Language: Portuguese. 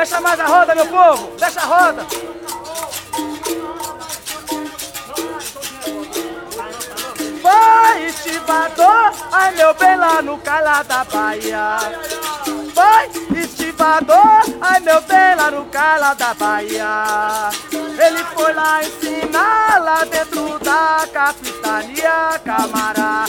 Fecha mais a roda, meu povo! Fecha a roda! Vai, estivador! Ai, meu bem, lá no Cala da Bahia! Vai, estivador! Ai, meu bem, lá no Cala da Bahia! Ele foi lá ensinar lá dentro da capitania, camará,